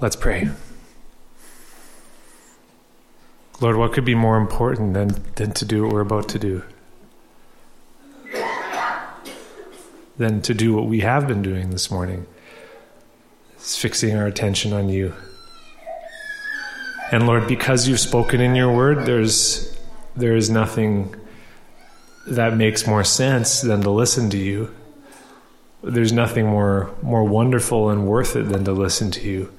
Let's pray. Lord, what could be more important than, than to do what we're about to do? Than to do what we have been doing this morning. It's fixing our attention on you. And Lord, because you've spoken in your word, there's there is nothing that makes more sense than to listen to you. There's nothing more more wonderful and worth it than to listen to you.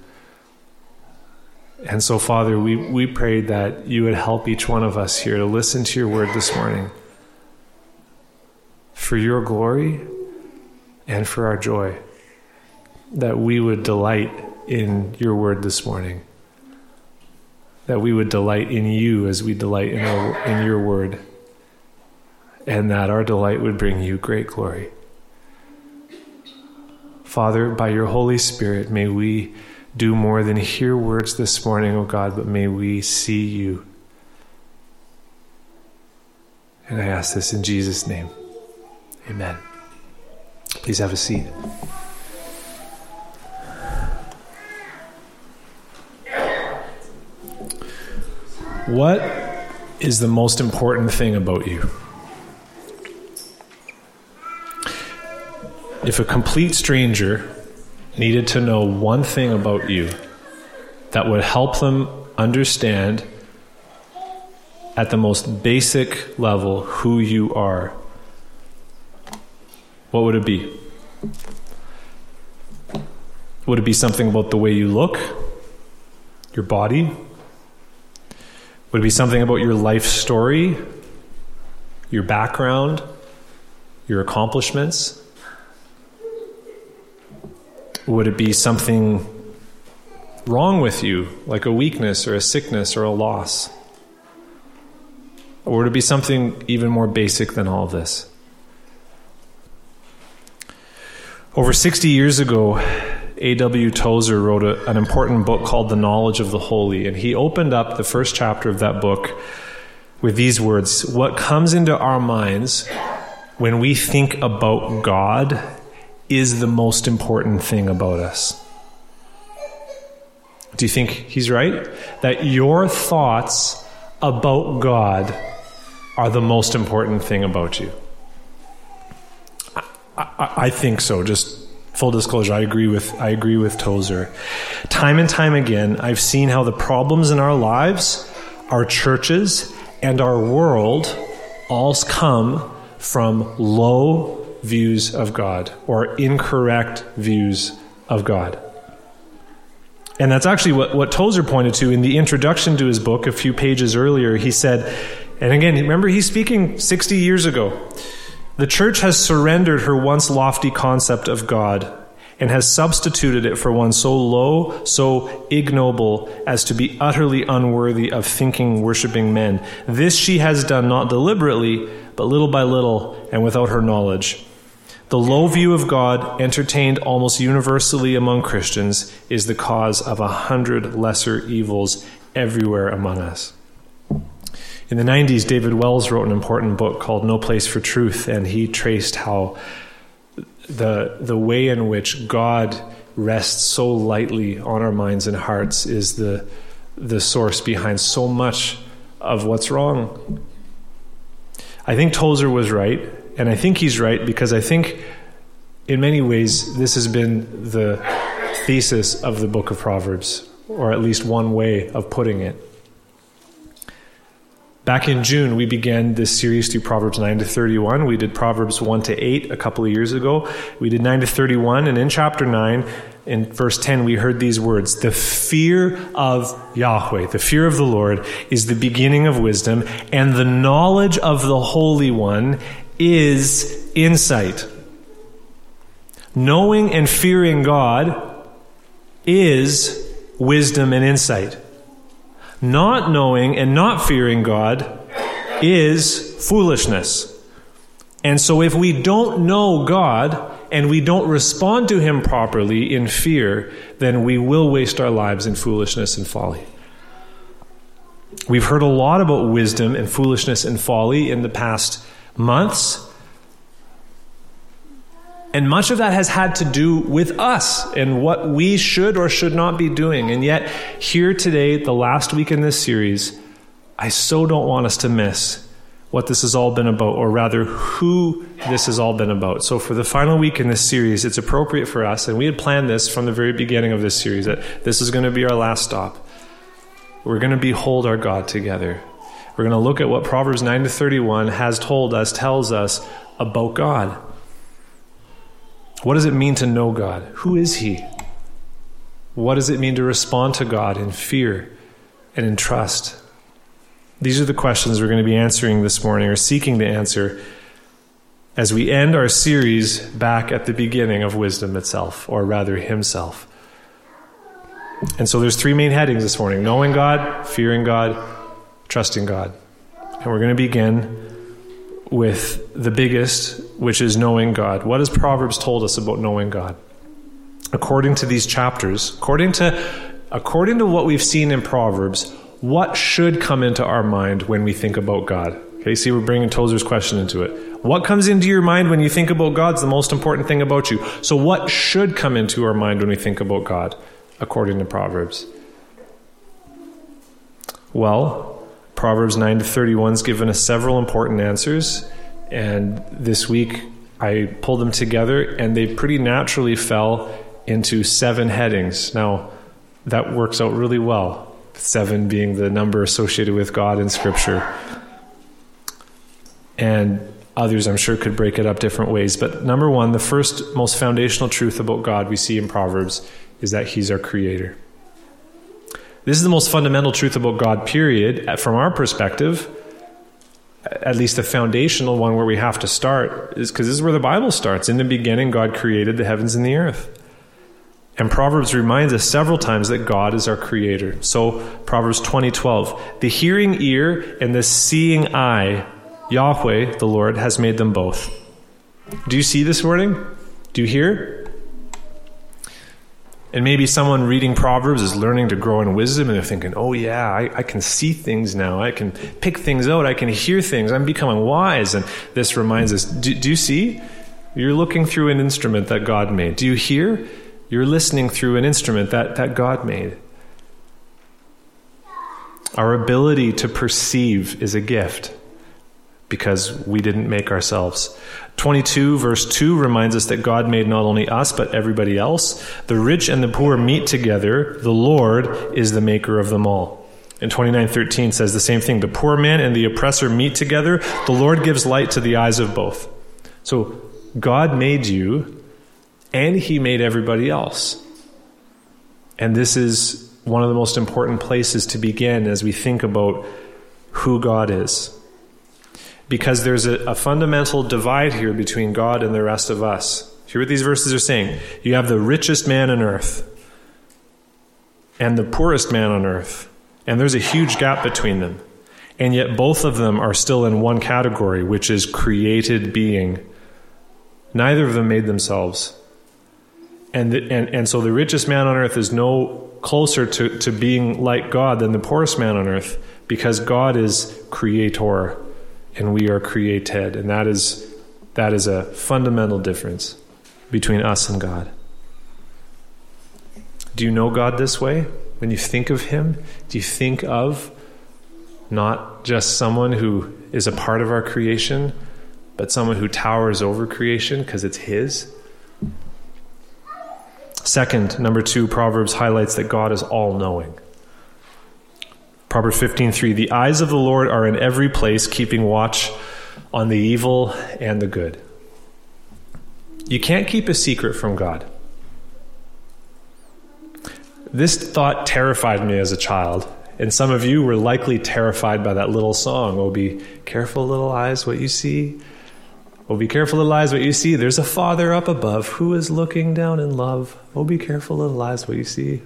And so, Father, we, we prayed that you would help each one of us here to listen to your word this morning for your glory and for our joy, that we would delight in your word this morning, that we would delight in you as we delight in, our, in your word, and that our delight would bring you great glory. Father, by your Holy Spirit, may we do more than hear words this morning, O God, but may we see you. And I ask this in Jesus' name. Amen. Please have a seat. What is the most important thing about you? If a complete stranger needed to know one thing about you that would help them understand at the most basic level who you are, what would it be? Would it be something about the way you look, your body? Would it be something about your life story, your background, your accomplishments? Would it be something wrong with you, like a weakness or a sickness or a loss? Or would it be something even more basic than all this? Over 60 years ago, A.W. Tozer wrote a, an important book called The Knowledge of the Holy, and he opened up the first chapter of that book with these words What comes into our minds when we think about God is the most important thing about us. Do you think he's right? That your thoughts about God are the most important thing about you? I, I, I think so. Just full disclosure, I agree with I agree with Tozer. Time and time again, I've seen how the problems in our lives, our churches, and our world all come from low views of God or incorrect views of God. And that's actually what, what Tozer pointed to in the introduction to his book a few pages earlier. He said, and again, remember, he's speaking 60 years ago. The church has surrendered her once lofty concept of God and has substituted it for one so low, so ignoble as to be utterly unworthy of thinking, worshiping men. This she has done not deliberately, but little by little and without her knowledge. The low view of God, entertained almost universally among Christians, is the cause of a hundred lesser evils everywhere among us. In the 90s, David Wells wrote an important book called No Place for Truth, and he traced how the, the way in which God rests so lightly on our minds and hearts is the, the source behind so much of what's wrong. I think Tozer was right and I think he's right because I think in many ways this has been the thesis of the book of Proverbs, or at least one way of putting it. Back in June, we began this series through Proverbs 9 to 31. We did Proverbs 1 to 8 a couple of years ago. We did 9 to 31, and in chapter 9, in verse 10, we heard these words The fear of Yahweh, the fear of the Lord, is the beginning of wisdom, and the knowledge of the Holy One is insight. Knowing and fearing God is wisdom and insight. Not knowing and not fearing God is foolishness. And so, if we don't know God and we don't respond to Him properly in fear, then we will waste our lives in foolishness and folly. We've heard a lot about wisdom and foolishness and folly in the past months. And much of that has had to do with us and what we should or should not be doing. And yet, here today, the last week in this series, I so don't want us to miss what this has all been about, or rather, who this has all been about. So, for the final week in this series, it's appropriate for us, and we had planned this from the very beginning of this series, that this is going to be our last stop. We're going to behold our God together. We're going to look at what Proverbs 9 to 31 has told us, tells us about God. What does it mean to know God? Who is He? What does it mean to respond to God in fear and in trust? These are the questions we're going to be answering this morning or seeking to answer as we end our series back at the beginning of wisdom itself, or rather, Himself. And so there's three main headings this morning knowing God, fearing God, trusting God. And we're going to begin with the biggest, which is knowing God. What has Proverbs told us about knowing God? According to these chapters, according to according to what we've seen in Proverbs, what should come into our mind when we think about God? Okay, see, we're bringing Tozer's question into it. What comes into your mind when you think about God's the most important thing about you. So, what should come into our mind when we think about God, according to Proverbs? Well, Proverbs 9 to 31 has given us several important answers. And this week I pulled them together and they pretty naturally fell into seven headings. Now, that works out really well, seven being the number associated with God in Scripture. And others, I'm sure, could break it up different ways. But number one, the first most foundational truth about God we see in Proverbs is that He's our Creator. This is the most fundamental truth about God, period, from our perspective. At least the foundational one where we have to start is because this is where the Bible starts. In the beginning, God created the heavens and the earth. And Proverbs reminds us several times that God is our creator. So Proverbs 20:12, the hearing ear and the seeing eye, Yahweh, the Lord, has made them both. Do you see this wording? Do you hear? And maybe someone reading Proverbs is learning to grow in wisdom and they're thinking, oh, yeah, I, I, can see things now. I can pick things out. I can hear things. I'm becoming wise. And this reminds us do, do you see? You're looking through an instrument that God made. Do you hear? You're listening through an instrument that, that God made. Our ability to perceive is a gift because we didn't make ourselves. 22, verse 2 reminds us that God made not only us, but everybody else. The rich and the poor meet together. The Lord is the maker of them all. And 29:13 says the same thing. The poor man and the oppressor meet together. The Lord gives light to the eyes of both. So God made you and he made everybody else. And this is one of the most important places to begin as we think about who God is because there's a, a fundamental divide here between God and the rest of us. Hear what these verses are saying. You have the richest man on earth and the poorest man on earth, and there's a huge gap between them. And yet, both of them are still in one category, which is created being. Neither of them made themselves. And, the, and, and so the richest man on earth is no closer to, to being like God than the poorest man on earth because God is creator and we are created. And that is, that is a fundamental difference between us and God. Do you know God this way? When you think of Him, do you think of not just someone who is a part of our creation, but someone who towers over creation because it's His? Second, number two, Proverbs highlights that God is all knowing. Proverbs 15:3 The eyes of the Lord are in every place keeping watch on the evil and the good. You can't keep a secret from God. This thought terrified me as a child, and some of you were likely terrified by that little song, "Oh be careful little eyes what you see." Oh, be careful, little eyes, what you see. There's a Father up above who is looking down in love. Oh, be careful, little eyes, what you see.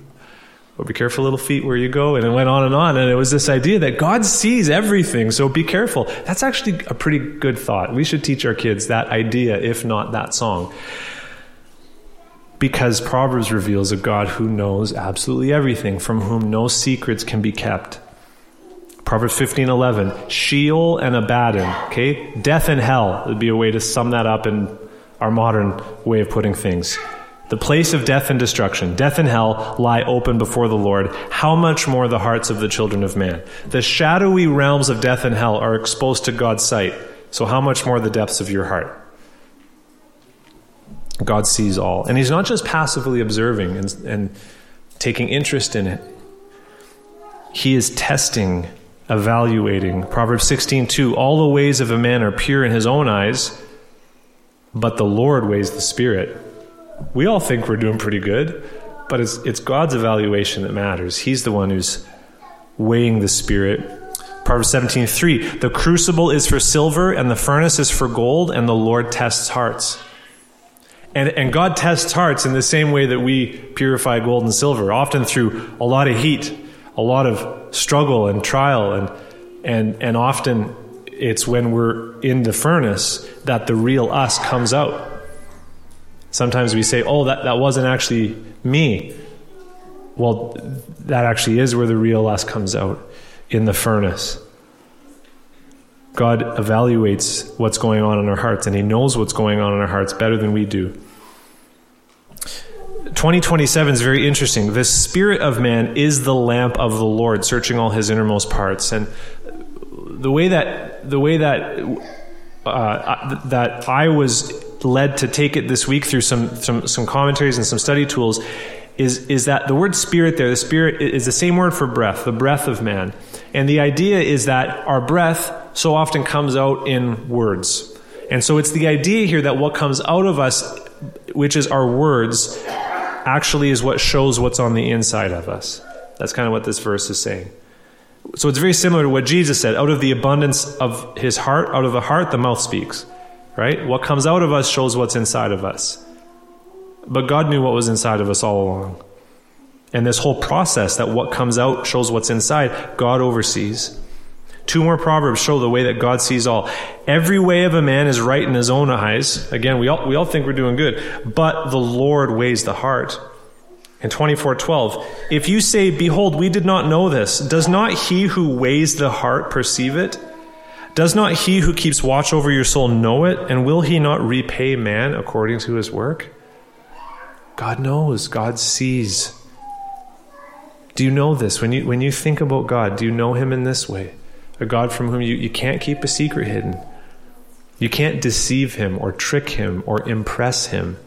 Or be careful, little feet, where you go. And it went on and on. And it was this idea that God sees everything, so be careful. That's actually a pretty good thought. We should teach our kids that idea, if not that song. Because Proverbs reveals a God who knows absolutely everything, from whom no secrets can be kept. Proverbs 15:11, Sheol and Abaddon, okay? Death and hell would be a way to sum that up in our modern way of putting things. The place of death and destruction, death and hell, lie open before the Lord. How much more the hearts of the children of man? The shadowy realms of death and hell are exposed to God's sight. So, how much more the depths of your heart? God sees all. And He's not just passively observing and, and taking interest in it, He is testing, evaluating. Proverbs 16 2 All the ways of a man are pure in his own eyes, but the Lord weighs the Spirit. We all think we're doing pretty good, but it's, it's God's evaluation that matters. He's the one who's weighing the Spirit. Proverbs 17 3 The crucible is for silver, and the furnace is for gold, and the Lord tests hearts. And, and God tests hearts in the same way that we purify gold and silver, often through a lot of heat, a lot of struggle and trial, and, and, and often it's when we're in the furnace that the real us comes out. Sometimes we say, oh, that, that wasn't actually me. Well, that actually is where the real us comes out in the furnace. God evaluates what's going on in our hearts, and He knows what's going on in our hearts better than we do. 2027 is very interesting. The spirit of man is the lamp of the Lord, searching all his innermost parts. And the way that the way that uh, that I was led to take it this week through some some, some commentaries and some study tools is is that the word spirit there, the spirit is the same word for breath, the breath of man. And the idea is that our breath so often comes out in words. And so it's the idea here that what comes out of us, which is our words, actually is what shows what's on the inside of us. That's kind of what this verse is saying. So it's very similar to what Jesus said out of the abundance of his heart, out of the heart, the mouth speaks. Right? What comes out of us shows what's inside of us. But God knew what was inside of us all along. And this whole process that what comes out shows what's inside, God oversees. Two more proverbs show the way that God sees all. Every way of a man is right in his own eyes. Again, we all, we all think we're doing good, but the Lord weighs the heart. In 24:12, if you say, "Behold, we did not know this," does not he who weighs the heart perceive it? Does not he who keeps watch over your soul know it? And will he not repay man according to his work? God knows, God sees. Do you know this? When you, when you think about God, do you know him in this way? A God from whom you, you can't keep a secret hidden. You can't deceive him or trick him or impress him.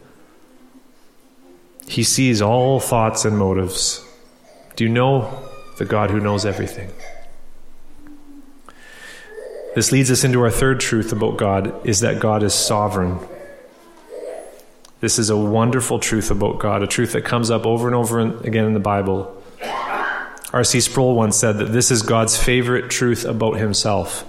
He sees all thoughts and motives. Do you know the God who knows everything? This leads us into our third truth about God is that God is sovereign. This is a wonderful truth about God, a truth that comes up over and over again in the Bible. R.C. Sproul once said that this is God's favorite truth about himself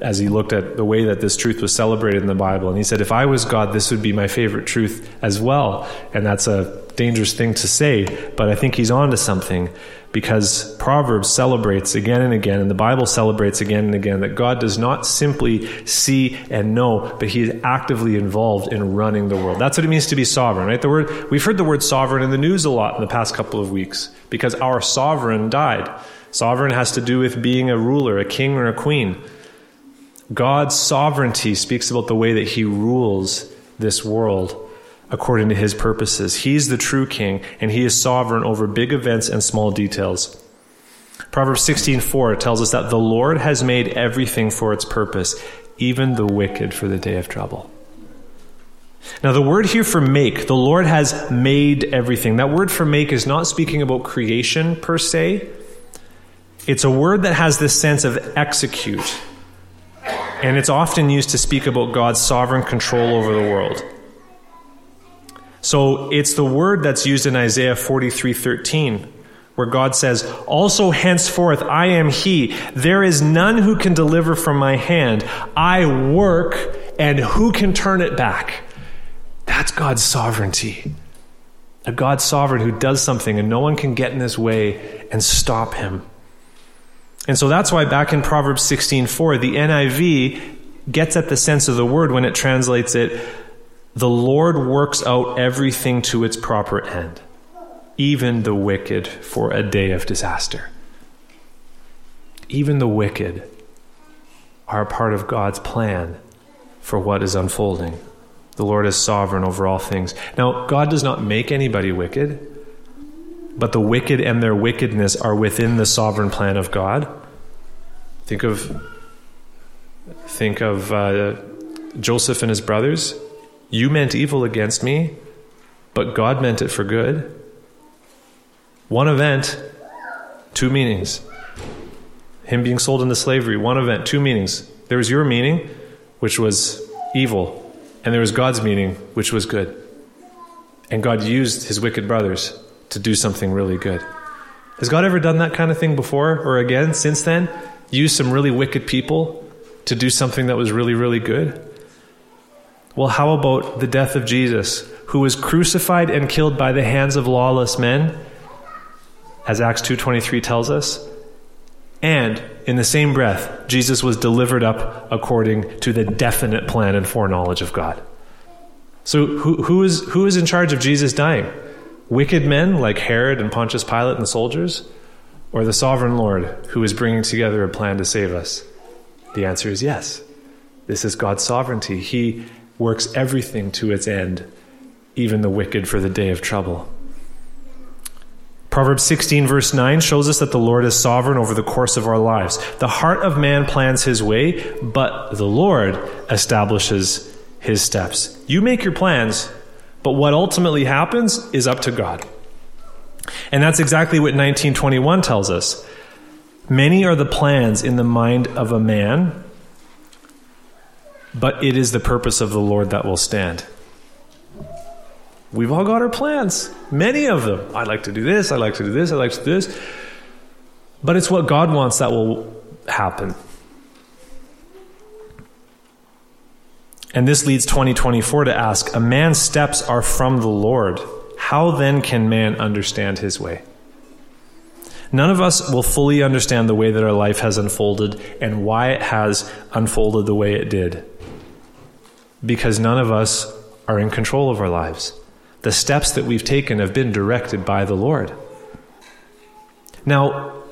as he looked at the way that this truth was celebrated in the Bible. And he said, If I was God, this would be my favorite truth as well. And that's a dangerous thing to say, but I think he's on to something because Proverbs celebrates again and again, and the Bible celebrates again and again, that God does not simply see and know, but he is actively involved in running the world. That's what it means to be sovereign, right? The word, we've heard the word sovereign in the news a lot in the past couple of weeks because our sovereign died. Sovereign has to do with being a ruler, a king or a queen. God's sovereignty speaks about the way that he rules this world according to his purposes. He's the true king, and he is sovereign over big events and small details. Proverbs 16:4 tells us that the Lord has made everything for its purpose, even the wicked for the day of trouble. Now, the word here for make, the Lord has made everything. That word for make is not speaking about creation per se. It's a word that has this sense of execute. And it's often used to speak about God's sovereign control over the world. So it's the word that's used in Isaiah 43:13 where God says, "Also henceforth I am he. There is none who can deliver from my hand. I work, and who can turn it back?" That's God's sovereignty. A God sovereign who does something and no one can get in his way and stop him. And so that's why back in Proverbs 16:4, the NIV gets at the sense of the word when it translates it the Lord works out everything to its proper end, even the wicked for a day of disaster. Even the wicked are a part of God's plan for what is unfolding. The Lord is sovereign over all things. Now, God does not make anybody wicked, but the wicked and their wickedness are within the sovereign plan of God. Think of think of uh, Joseph and his brothers. You meant evil against me, but God meant it for good. One event, two meanings. Him being sold into slavery, one event, two meanings. There was your meaning, which was evil, and there was God's meaning, which was good. And God used his wicked brothers to do something really good. Has God ever done that kind of thing before or again since then? Used some really wicked people to do something that was really, really good? Well, how about the death of Jesus, who was crucified and killed by the hands of lawless men, as Acts 2:23 tells us? And in the same breath, Jesus was delivered up according to the definite plan and foreknowledge of God. So, who, who, is, who is in charge of Jesus dying? Wicked men like Herod and Pontius Pilate and the soldiers? Or the sovereign Lord who is bringing together a plan to save us? The answer is yes. This is God's sovereignty. He works everything to its end, even the wicked for the day of trouble. Proverbs 16, verse 9, shows us that the Lord is sovereign over the course of our lives. The heart of man plans his way, but the Lord establishes his steps. You make your plans, but what ultimately happens is up to God. And that's exactly what 1921 tells us. Many are the plans in the mind of a man, but it is the purpose of the Lord that will stand. We've all got our plans, many of them. I'd like to do this, I'd like to do this, I'd like to do this. But it's what God wants that will happen. And this leads 2024 to ask A man's steps are from the Lord. How then can man understand his way? None of us will fully understand the way that our life has unfolded and why it has unfolded the way it did. Because none of us are in control of our lives the steps that we've taken have been directed by the Lord. Now,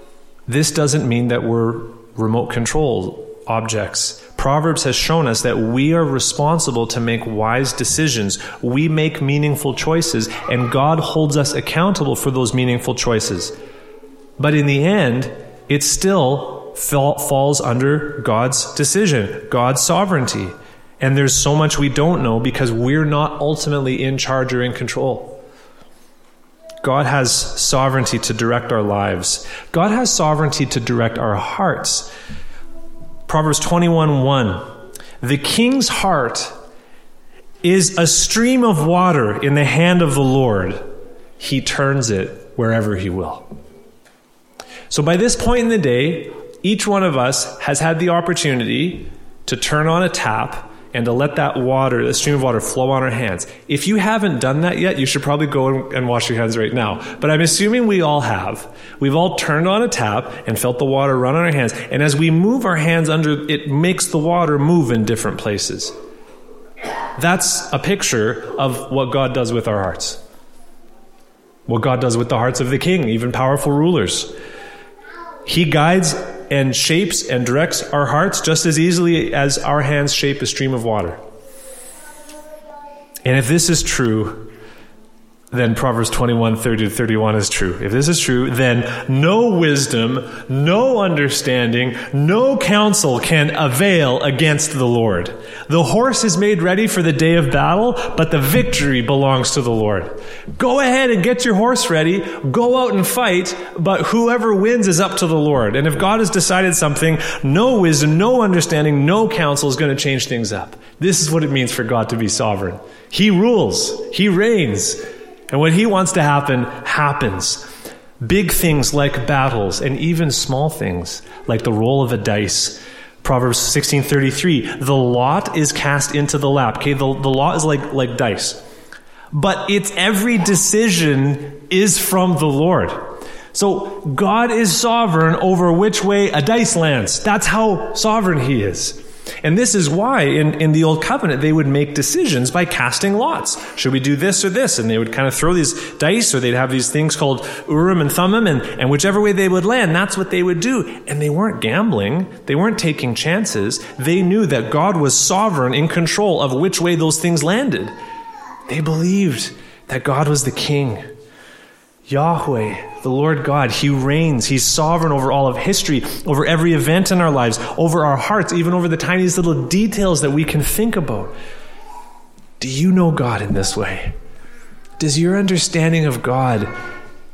this doesn't mean that we're remote control objects. Proverbs has shown us that we are responsible to make wise decisions. We make meaningful choices, and God holds us accountable for those meaningful choices. But in the end, it still falls under God's decision, God's sovereignty. And there's so much we don't know because we're not ultimately in charge or in control. God has sovereignty to direct our lives. God has sovereignty to direct our hearts. Proverbs 21 1. The king's heart is a stream of water in the hand of the Lord. He turns it wherever he will. So by this point in the day, each one of us has had the opportunity to turn on a tap and to let that water, the stream of water, flow on our hands. If you haven't done that yet, you should probably go and wash your hands right now. But I'm assuming we all have. We've all turned on a tap and felt the water run on our hands. And as we move our hands under, it makes the water move in different places. That's a picture of what God does with our hearts. What God does with the hearts of the king, even powerful rulers. He guides and shapes and directs our hearts just as easily as our hands shape a stream of water. And if this is true, then Proverbs 21 30 to 31 is true. If this is true, then no wisdom, no understanding, no counsel can avail against the Lord. The horse is made ready for the day of battle, but the victory belongs to the Lord. Go ahead and get your horse ready, go out and fight, but whoever wins is up to the Lord. And if God has decided something, no wisdom, no understanding, no counsel is going to change things up. This is what it means for God to be sovereign. He rules, He reigns. And what he wants to happen, happens. Big things like battles, and even small things like the roll of a dice. Proverbs 16:33, the lot is cast into the lap. Okay, the, the lot is like, like dice. But its every decision is from the Lord. So God is sovereign over which way a dice lands. That's how sovereign he is. And this is why in, in the Old Covenant they would make decisions by casting lots. Should we do this or this? And they would kind of throw these dice or they'd have these things called Urim and Thummim and, and whichever way they would land, that's what they would do. And they weren't gambling. They weren't taking chances. They knew that God was sovereign in control of which way those things landed. They believed that God was the king. Yahweh, the Lord God, He reigns. He's sovereign over all of history, over every event in our lives, over our hearts, even over the tiniest little details that we can think about. Do you know God in this way? Does your understanding of God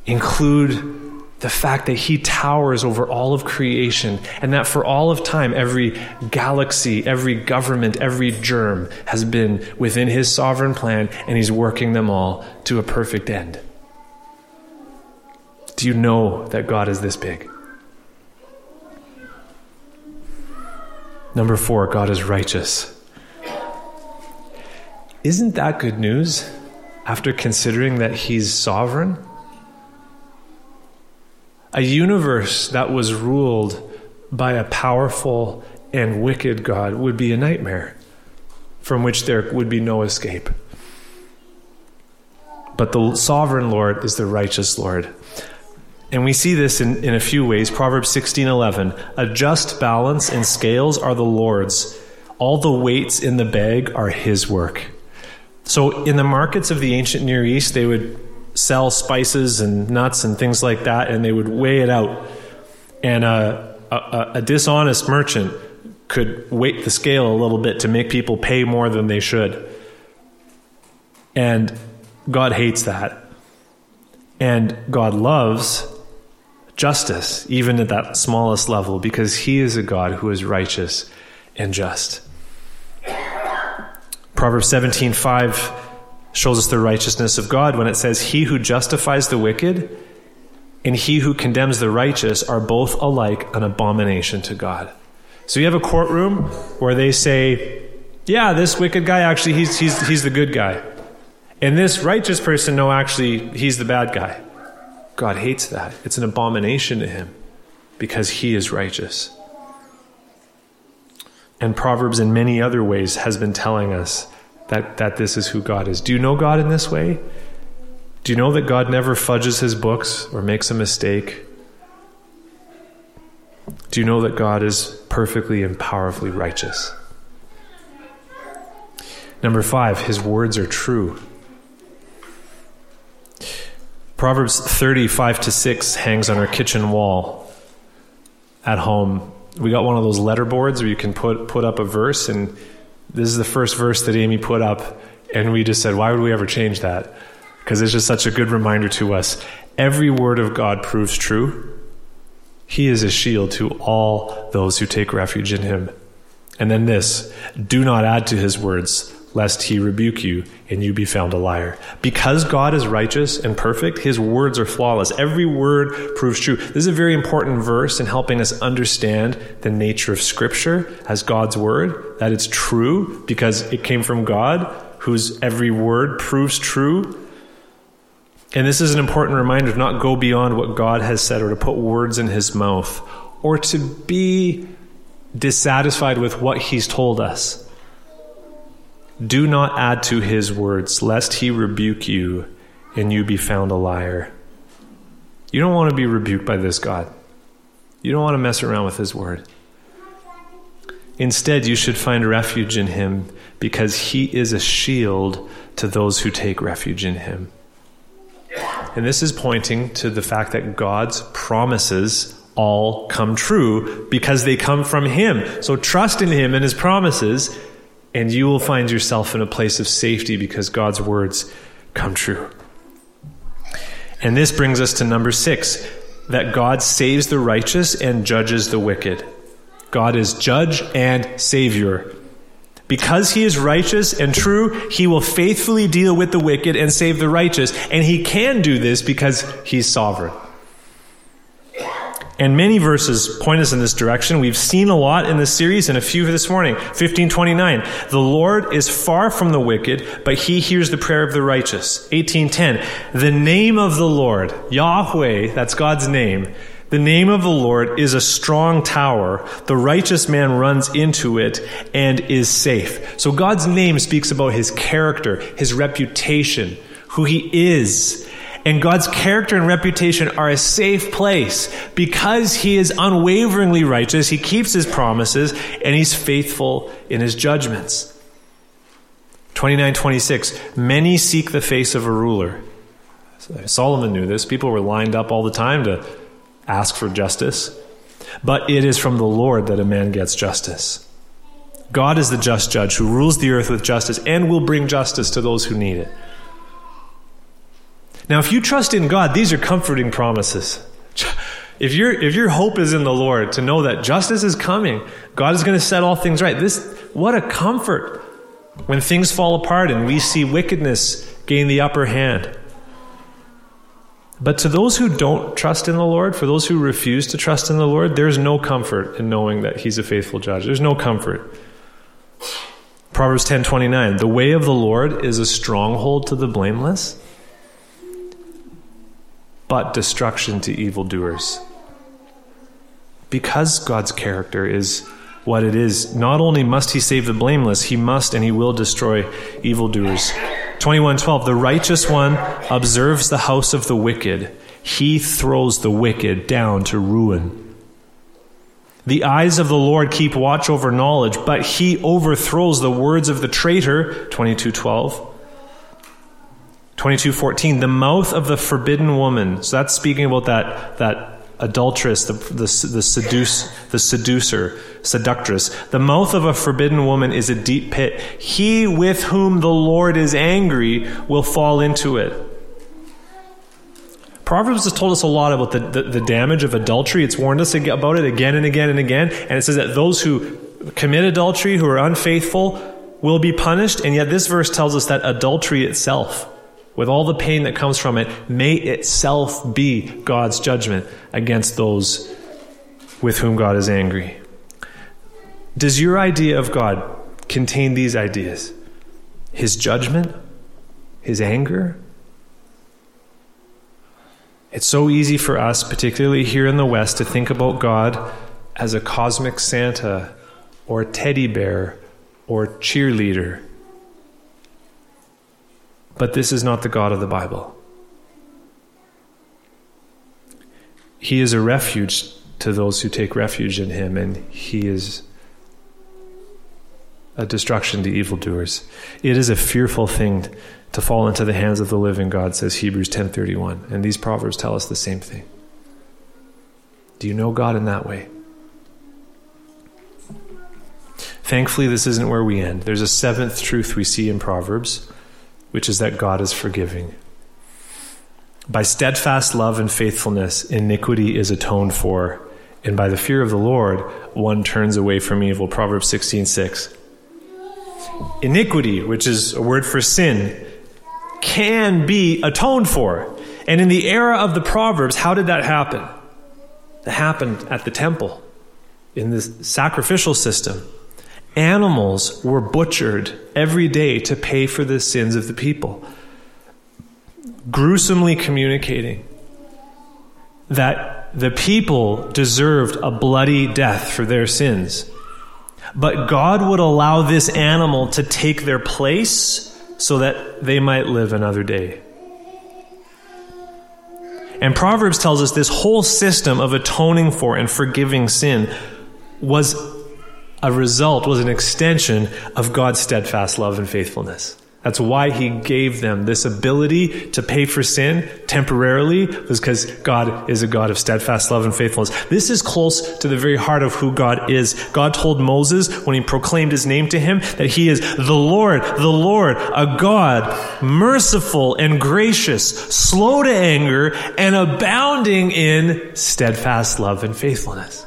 include the fact that He towers over all of creation and that for all of time, every galaxy, every government, every germ has been within His sovereign plan and He's working them all to a perfect end? Do you know that God is this big? Number four, God is righteous. Isn't that good news after considering that He's sovereign? A universe that was ruled by a powerful and wicked God would be a nightmare from which there would be no escape. But the sovereign Lord is the righteous Lord. And we see this in, in a few ways. Proverbs 16:11, "A just balance and scales are the Lord's; all the weights in the bag are his work." So in the markets of the ancient Near East, they would sell spices and nuts and things like that, and they would weigh it out. And uh, a, a, a dishonest merchant could weight the scale a little bit to make people pay more than they should. And God hates that. And God loves justice, even at that smallest level, because He is a God who is righteous and just. Proverbs 17 5 shows us the righteousness of God when it says, He who justifies the wicked and he who condemns the righteous are both alike an abomination to God. So you have a courtroom where they say, Yeah, this wicked guy actually, he's, he's, he's the good guy. And this righteous person, no, actually, he's the bad guy. God hates that. It's an abomination to him because he is righteous. And Proverbs, in many other ways, has been telling us that, that this is who God is. Do you know God in this way? Do you know that God never fudges his books or makes a mistake? Do you know that God is perfectly and powerfully righteous? Number five, his words are true. Proverbs 35 to 6 hangs on our kitchen wall at home. We got one of those letter boards where you can put, put up a verse, and this is the first verse that Amy put up, and we just said, why would we ever change that? Because it's just such a good reminder to us. Every word of God proves true. He is a shield to all those who take refuge in him. And then this do not add to his words, lest he rebuke you and you be found a liar. Because God is righteous and perfect, his words are flawless. Every word proves true. This is a very important verse in helping us understand the nature of Scripture as God's word, that it's true because it came from God, whose every word proves true. And this is an important reminder to not go beyond what God has said or to put words in his mouth or to be dissatisfied with what he's told us. Do not add to his words, lest he rebuke you and you be found a liar. You don't want to be rebuked by this God. You don't want to mess around with his word. Instead, you should find refuge in him because he is a shield to those who take refuge in him. And this is pointing to the fact that God's promises all come true because they come from him. So trust in him and his promises and you will find yourself in a place of safety because God's words come true. And this brings us to number six that God saves the righteous and judges the wicked. God is judge and savior. Because he is righteous and true, he will faithfully deal with the wicked and save the righteous. And he can do this because he's sovereign. And many verses point us in this direction. We've seen a lot in this series and a few this morning. 1529. The Lord is far from the wicked, but he hears the prayer of the righteous. 1810. The name of the Lord, Yahweh, that's God's name, The name of the Lord is a strong tower. The righteous man runs into it and is safe. So God's name speaks about his character, his reputation, who he is. And God's character and reputation are a safe place because he is unwaveringly righteous, he keeps his promises, and he's faithful in his judgments. 29 26 Many seek the face of a ruler. Solomon knew this. People were lined up all the time to ask for justice. But it is from the Lord that a man gets justice. God is the just judge who rules the earth with justice and will bring justice to those who need it. Now, if you trust in God, these are comforting promises. If, your if your hope is in the Lord, to know that justice is coming, God is going to set all things right. This, what a comfort when things fall apart and we see wickedness gain the upper hand. But to those who don't trust in the Lord, for those who refuse to trust in the Lord, there's no comfort in knowing that He's a faithful judge. There's no comfort. Proverbs 10:29 The way of the Lord is a stronghold to the blameless, but destruction to evildoers. Because God's character is what it is, not only must he save the blameless, he must and he will destroy evildoers. 21:12 The righteous one observes the house of the wicked. He throws the wicked down to ruin. The eyes of the Lord keep watch over knowledge, but he overthrows the words of the traitor. 22:12. 22:14 The mouth of the forbidden woman. So that's speaking about that that adulteress, the, the, the, seduce, the seducer, seductress. The mouth of a forbidden woman is a deep pit. He with whom the Lord is angry will fall into it. Proverbs has told us a lot about the, the, the damage of adultery. It's warned us about it again and again and again. And it says that those who commit adultery, who are unfaithful, will be punished. And yet this verse tells us that adultery itself with all the pain that comes from it, may itself be God's judgment against those with whom God is angry. Does your idea of God contain these ideas? His judgment? His anger? It's so easy for us, particularly here in the West, to think about God as a cosmic Santa or teddy bear or cheerleader but this is not the God of the Bible. He is a refuge to those who take refuge in him, and he is a destruction to evildoers. It is a fearful thing to fall into the hands of the living God, says Hebrews 10:31. And these proverbs tell us the same thing. Do you know God in that way? Thankfully, this isn't where we end. There's a seventh truth we see in Proverbs which is that God is forgiving. By steadfast love and faithfulness, iniquity is atoned for, and by the fear of the Lord, one turns away from evil. Proverbs 16 6. Iniquity, which is a word for sin, can be atoned for. And in the era of the Proverbs, how did that happen? It happened at the temple, in the sacrificial system. Animals were butchered every day to pay for the sins of the people, gruesomely communicating that the people deserved a bloody death for their sins. But God would allow this animal to take their place so that they might live another day. And Proverbs tells us this whole system of atoning for and forgiving sin was a result, was an extension of God's steadfast love and faithfulness. That's why he gave them this ability to pay for sin temporarily, was because God is a God of steadfast love and faithfulness. This is close to the very heart of who God is. God told Moses when he proclaimed his name to him that he is the Lord, the Lord, a God, merciful and gracious, slow to anger, and abounding in steadfast love and faithfulness.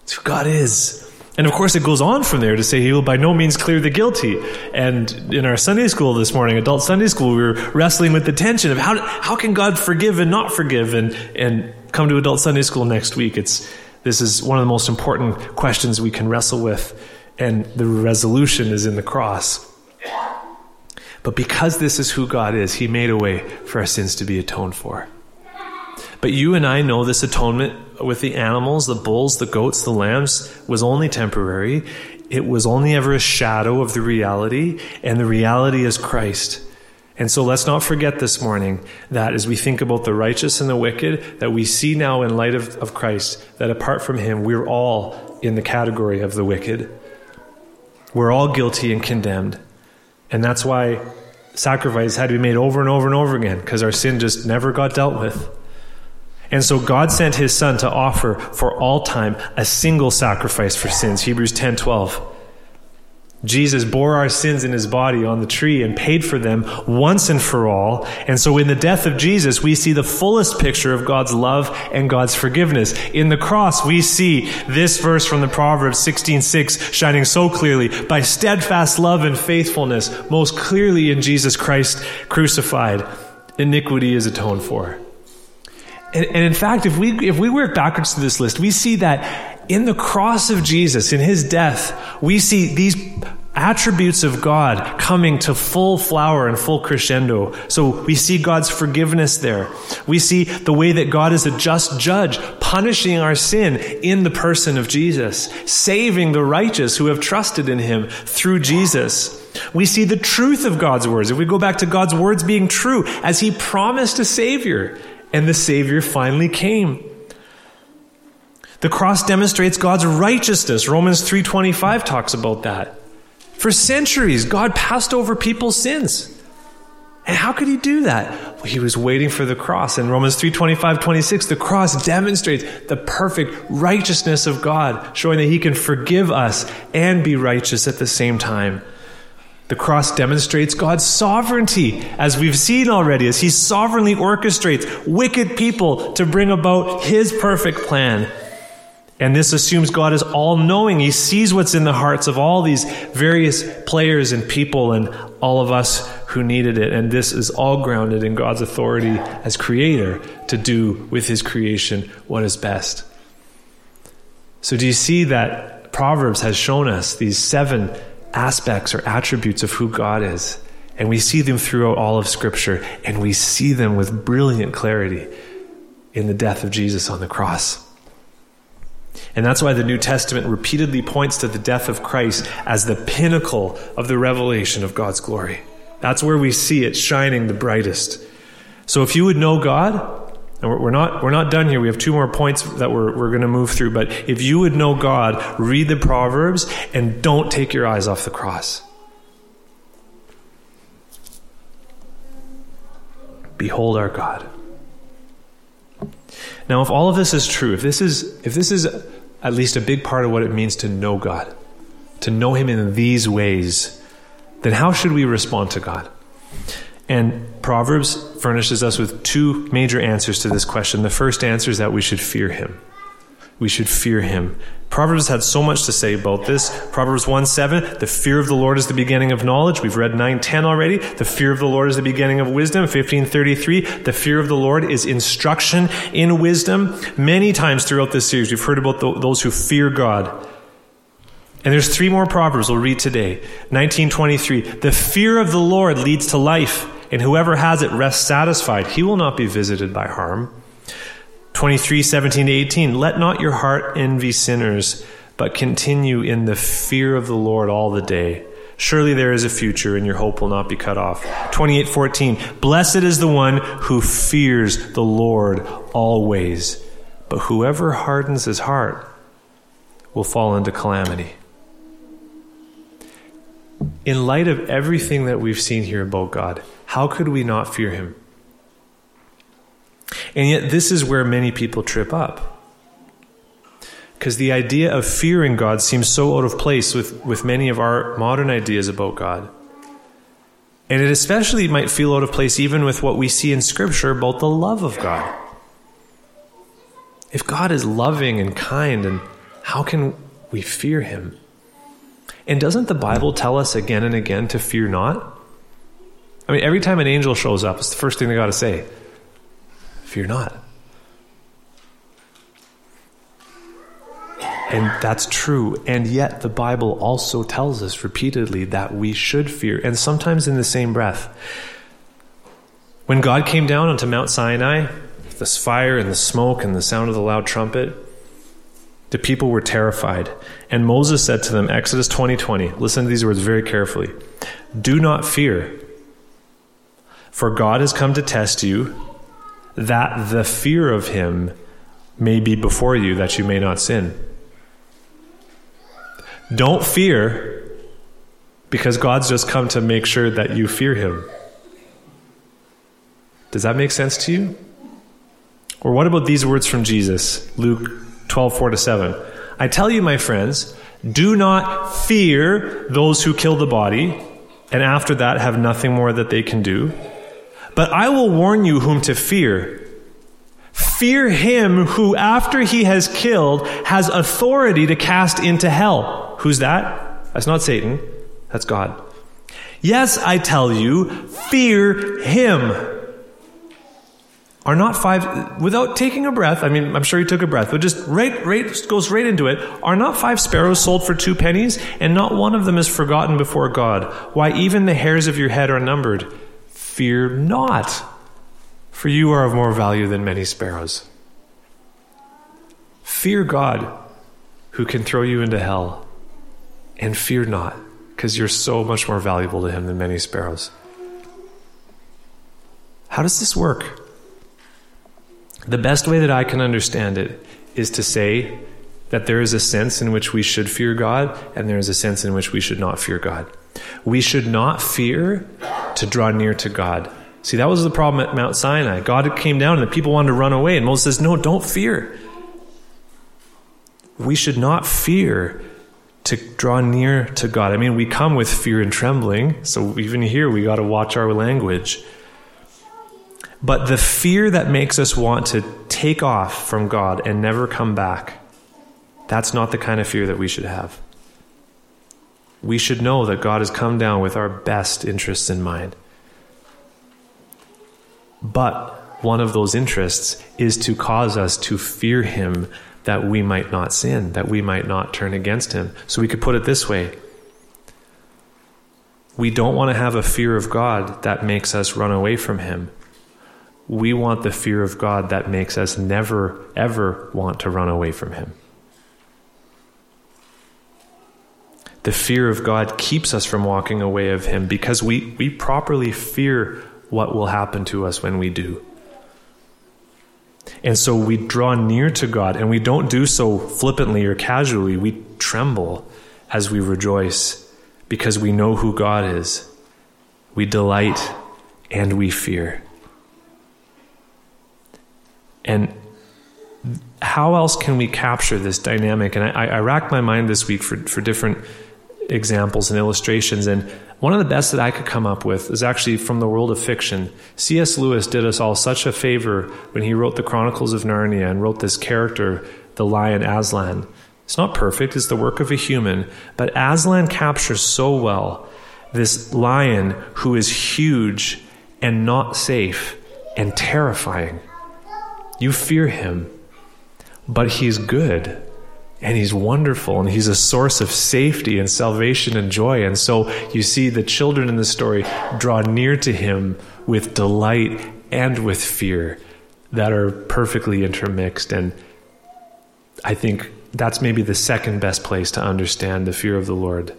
That's who God is. And of course, it goes on from there to say he will by no means clear the guilty. And in our Sunday school this morning, adult Sunday school, we were wrestling with the tension of how, how can God forgive and not forgive? And, and come to adult Sunday school next week. It's, this is one of the most important questions we can wrestle with. And the resolution is in the cross. But because this is who God is, He made a way for our sins to be atoned for. But you and I know this atonement with the animals, the bulls, the goats, the lambs, was only temporary. It was only ever a shadow of the reality, and the reality is Christ. And so let's not forget this morning that as we think about the righteous and the wicked, that we see now in light of, of Christ that apart from Him, we're all in the category of the wicked. We're all guilty and condemned. And that's why sacrifice had to be made over and over and over again, because our sin just never got dealt with. And so God sent his son to offer for all time a single sacrifice for sins. Hebrews 10 12. Jesus bore our sins in his body on the tree and paid for them once and for all. And so in the death of Jesus, we see the fullest picture of God's love and God's forgiveness. In the cross, we see this verse from the Proverbs 16:6 shining so clearly by steadfast love and faithfulness, most clearly in Jesus Christ crucified, iniquity is atoned for. And, and in fact, if we if we work backwards to this list, we see that in the cross of Jesus, in his death, we see these attributes of God coming to full flower and full crescendo. So we see God's forgiveness there. We see the way that God is a just judge, punishing our sin in the person of Jesus, saving the righteous who have trusted in him through Jesus. We see the truth of God's words. If we go back to God's words being true, as he promised a Savior, and the Savior finally came. The cross demonstrates God's righteousness. Romans 3:25 talks about that. For centuries, God passed over people's sins. And how could he do that? Well, he was waiting for the cross. In Romans 3 25, 26, the cross demonstrates the perfect righteousness of God, showing that he can forgive us and be righteous at the same time. The cross demonstrates God's sovereignty, as we've seen already, as he sovereignly orchestrates wicked people to bring about his perfect plan. And this assumes God is all knowing. He sees what's in the hearts of all these various players and people and all of us who needed it. And this is all grounded in God's authority as creator to do with his creation what is best. So, do you see that Proverbs has shown us these seven aspects or attributes of who God is? And we see them throughout all of Scripture, and we see them with brilliant clarity in the death of Jesus on the cross. And that's why the New Testament repeatedly points to the death of Christ as the pinnacle of the revelation of God's glory. That's where we see it shining the brightest. So if you would know God, and we're not, we're not done here. We have two more points that we're, we're going to move through. But if you would know God, read the Proverbs and don't take your eyes off the cross. Behold our God. Now, if all of this is true, if this is, if this is at least a big part of what it means to know God, to know Him in these ways, then how should we respond to God? And Proverbs furnishes us with two major answers to this question. The first answer is that we should fear Him. We should fear Him. Proverbs had so much to say about this. Proverbs 1 7, the fear of the Lord is the beginning of knowledge. We've read 9 10 already. The fear of the Lord is the beginning of wisdom. 1533, the fear of the Lord is instruction in wisdom. Many times throughout this series, we've heard about those who fear God. And there's three more Proverbs we'll read today. 1923, the fear of the Lord leads to life, and whoever has it rests satisfied. He will not be visited by harm. 23, 17 to 18. Let not your heart envy sinners, but continue in the fear of the Lord all the day. Surely there is a future and your hope will not be cut off. 28, 14. Blessed is the one who fears the Lord always, but whoever hardens his heart will fall into calamity. In light of everything that we've seen here about God, how could we not fear him? And yet, this is where many people trip up. Because the idea of fearing God seems so out of place with, with many of our modern ideas about God. And it especially might feel out of place even with what we see in Scripture about the love of God. If God is loving and kind, and how can we fear Him? And doesn't the Bible tell us again and again to fear not? I mean, every time an angel shows up, it's the first thing they got to say fear not. And that's true. And yet, the Bible also tells us repeatedly that we should fear, and sometimes in the same breath. When God came down onto Mount Sinai, this fire and the smoke and the sound of the loud trumpet. The people were terrified. And Moses said to them, Exodus 20 20, listen to these words very carefully. Do not fear, for God has come to test you, that the fear of him may be before you, that you may not sin. Don't fear, because God's just come to make sure that you fear him. Does that make sense to you? Or what about these words from Jesus, Luke 12, 4 to 7? I tell you, my friends, do not fear those who kill the body, and after that have nothing more that they can do. But I will warn you whom to fear. Fear him who, after he has killed, has authority to cast into hell. Who's that? That's not Satan, that's God. Yes, I tell you, fear him. Are not five, without taking a breath, I mean, I'm sure he took a breath, but just right, right, goes right into it. Are not five sparrows sold for two pennies, and not one of them is forgotten before God? Why, even the hairs of your head are numbered. Fear not, for you are of more value than many sparrows. Fear God, who can throw you into hell, and fear not, because you're so much more valuable to him than many sparrows. How does this work? The best way that I can understand it is to say that there is a sense in which we should fear God and there is a sense in which we should not fear God. We should not fear to draw near to God. See, that was the problem at Mount Sinai. God came down and the people wanted to run away, and Moses says, No, don't fear. We should not fear to draw near to God. I mean, we come with fear and trembling, so even here we got to watch our language. But the fear that makes us want to take off from God and never come back, that's not the kind of fear that we should have. We should know that God has come down with our best interests in mind. But one of those interests is to cause us to fear Him that we might not sin, that we might not turn against Him. So we could put it this way we don't want to have a fear of God that makes us run away from Him we want the fear of God that makes us never, ever want to run away from Him. The fear of God keeps us from walking away of Him because we, we properly fear what will happen to us when we do. And so we draw near to God, and we don't do so flippantly or casually. We tremble as we rejoice because we know who God is. We delight and we fear. And how else can we capture this dynamic? And I, I racked my mind this week for, for different examples and illustrations. And one of the best that I could come up with is actually from the world of fiction. C.S. Lewis did us all such a favor when he wrote the Chronicles of Narnia and wrote this character, the lion Aslan. It's not perfect, it's the work of a human, but Aslan captures so well this lion who is huge and not safe and terrifying. You fear him, but he's good and he's wonderful and he's a source of safety and salvation and joy. And so you see the children in the story draw near to him with delight and with fear that are perfectly intermixed. And I think that's maybe the second best place to understand the fear of the Lord.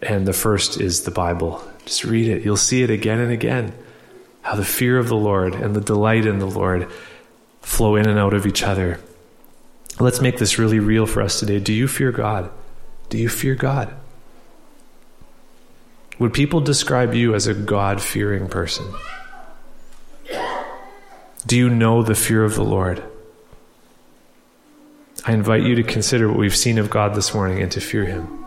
And the first is the Bible. Just read it, you'll see it again and again. How the fear of the Lord and the delight in the Lord flow in and out of each other. Let's make this really real for us today. Do you fear God? Do you fear God? Would people describe you as a God fearing person? Do you know the fear of the Lord? I invite you to consider what we've seen of God this morning and to fear Him.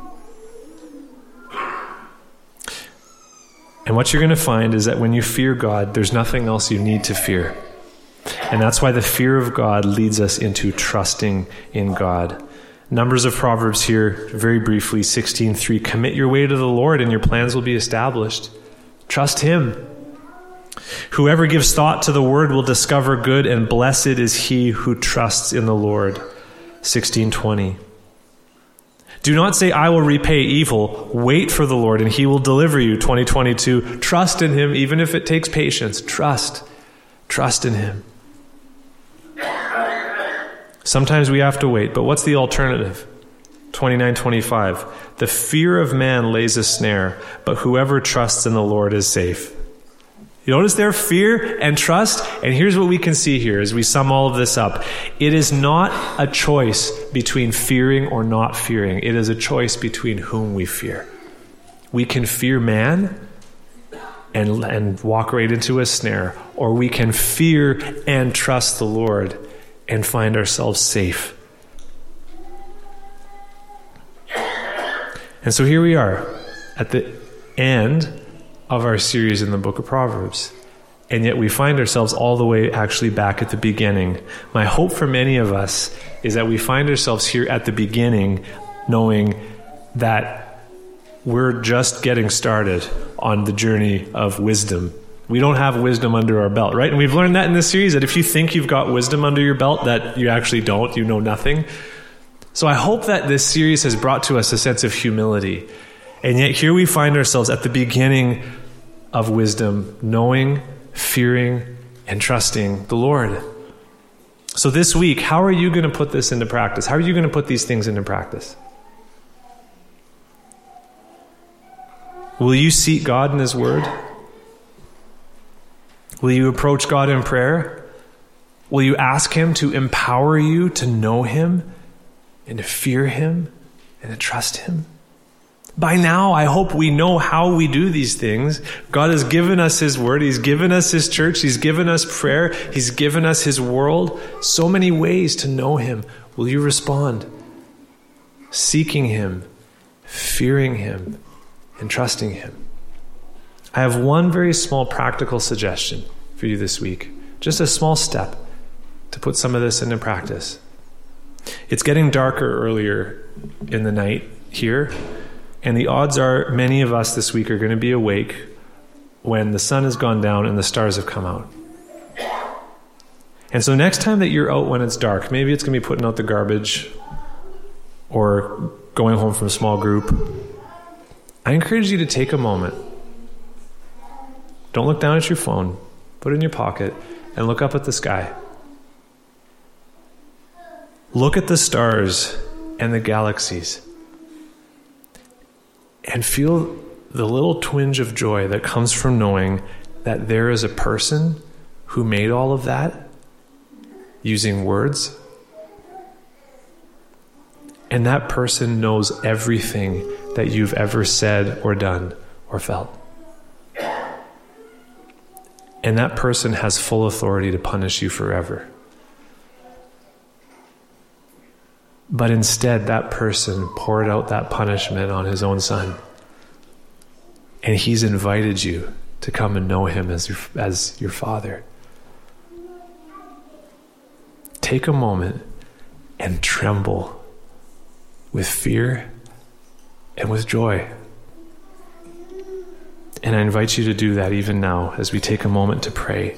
And what you're going to find is that when you fear God, there's nothing else you need to fear. And that's why the fear of God leads us into trusting in God. Numbers of Proverbs here, very briefly 16:3 Commit your way to the Lord and your plans will be established. Trust him. Whoever gives thought to the word will discover good and blessed is he who trusts in the Lord. 1620 do not say, I will repay evil. Wait for the Lord and he will deliver you. 2022. Trust in him, even if it takes patience. Trust. Trust in him. Sometimes we have to wait, but what's the alternative? 2925. The fear of man lays a snare, but whoever trusts in the Lord is safe. You notice there fear and trust? And here's what we can see here as we sum all of this up. It is not a choice between fearing or not fearing. It is a choice between whom we fear. We can fear man and, and walk right into a snare, or we can fear and trust the Lord and find ourselves safe. And so here we are at the end of our series in the book of Proverbs. And yet we find ourselves all the way actually back at the beginning. My hope for many of us is that we find ourselves here at the beginning knowing that we're just getting started on the journey of wisdom. We don't have wisdom under our belt, right? And we've learned that in this series that if you think you've got wisdom under your belt, that you actually don't, you know nothing. So I hope that this series has brought to us a sense of humility. And yet here we find ourselves at the beginning of wisdom, knowing, fearing, and trusting the Lord. So this week, how are you going to put this into practice? How are you going to put these things into practice? Will you seek God in His Word? Will you approach God in prayer? Will you ask Him to empower you to know Him and to fear Him and to trust Him? By now, I hope we know how we do these things. God has given us His Word. He's given us His church. He's given us prayer. He's given us His world. So many ways to know Him. Will you respond? Seeking Him, fearing Him, and trusting Him. I have one very small practical suggestion for you this week. Just a small step to put some of this into practice. It's getting darker earlier in the night here, and the odds are many of us this week are going to be awake when the sun has gone down and the stars have come out. And so, next time that you're out when it's dark, maybe it's going to be putting out the garbage or going home from a small group I encourage you to take a moment. Don't look down at your phone, put it in your pocket, and look up at the sky. Look at the stars and the galaxies and feel the little twinge of joy that comes from knowing that there is a person who made all of that using words. And that person knows everything that you've ever said or done or felt. And that person has full authority to punish you forever. But instead, that person poured out that punishment on his own son. And he's invited you to come and know him as your, as your father. Take a moment and tremble with fear and with joy. And I invite you to do that even now as we take a moment to pray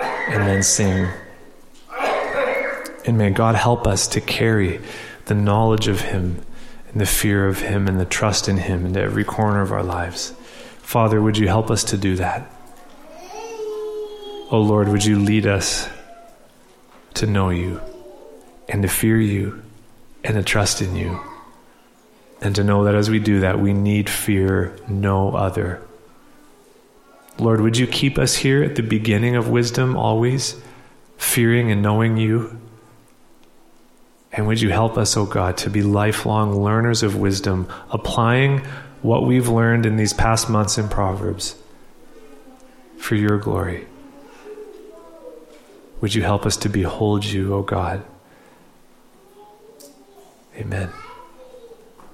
and then sing. And may God help us to carry the knowledge of Him and the fear of Him and the trust in Him into every corner of our lives. Father, would you help us to do that? Oh Lord, would you lead us to know you and to fear you and to trust in you? And to know that as we do that, we need fear no other. Lord, would you keep us here at the beginning of wisdom always, fearing and knowing you? And would you help us, O oh God, to be lifelong learners of wisdom, applying what we've learned in these past months in Proverbs for your glory? Would you help us to behold you, O oh God? Amen.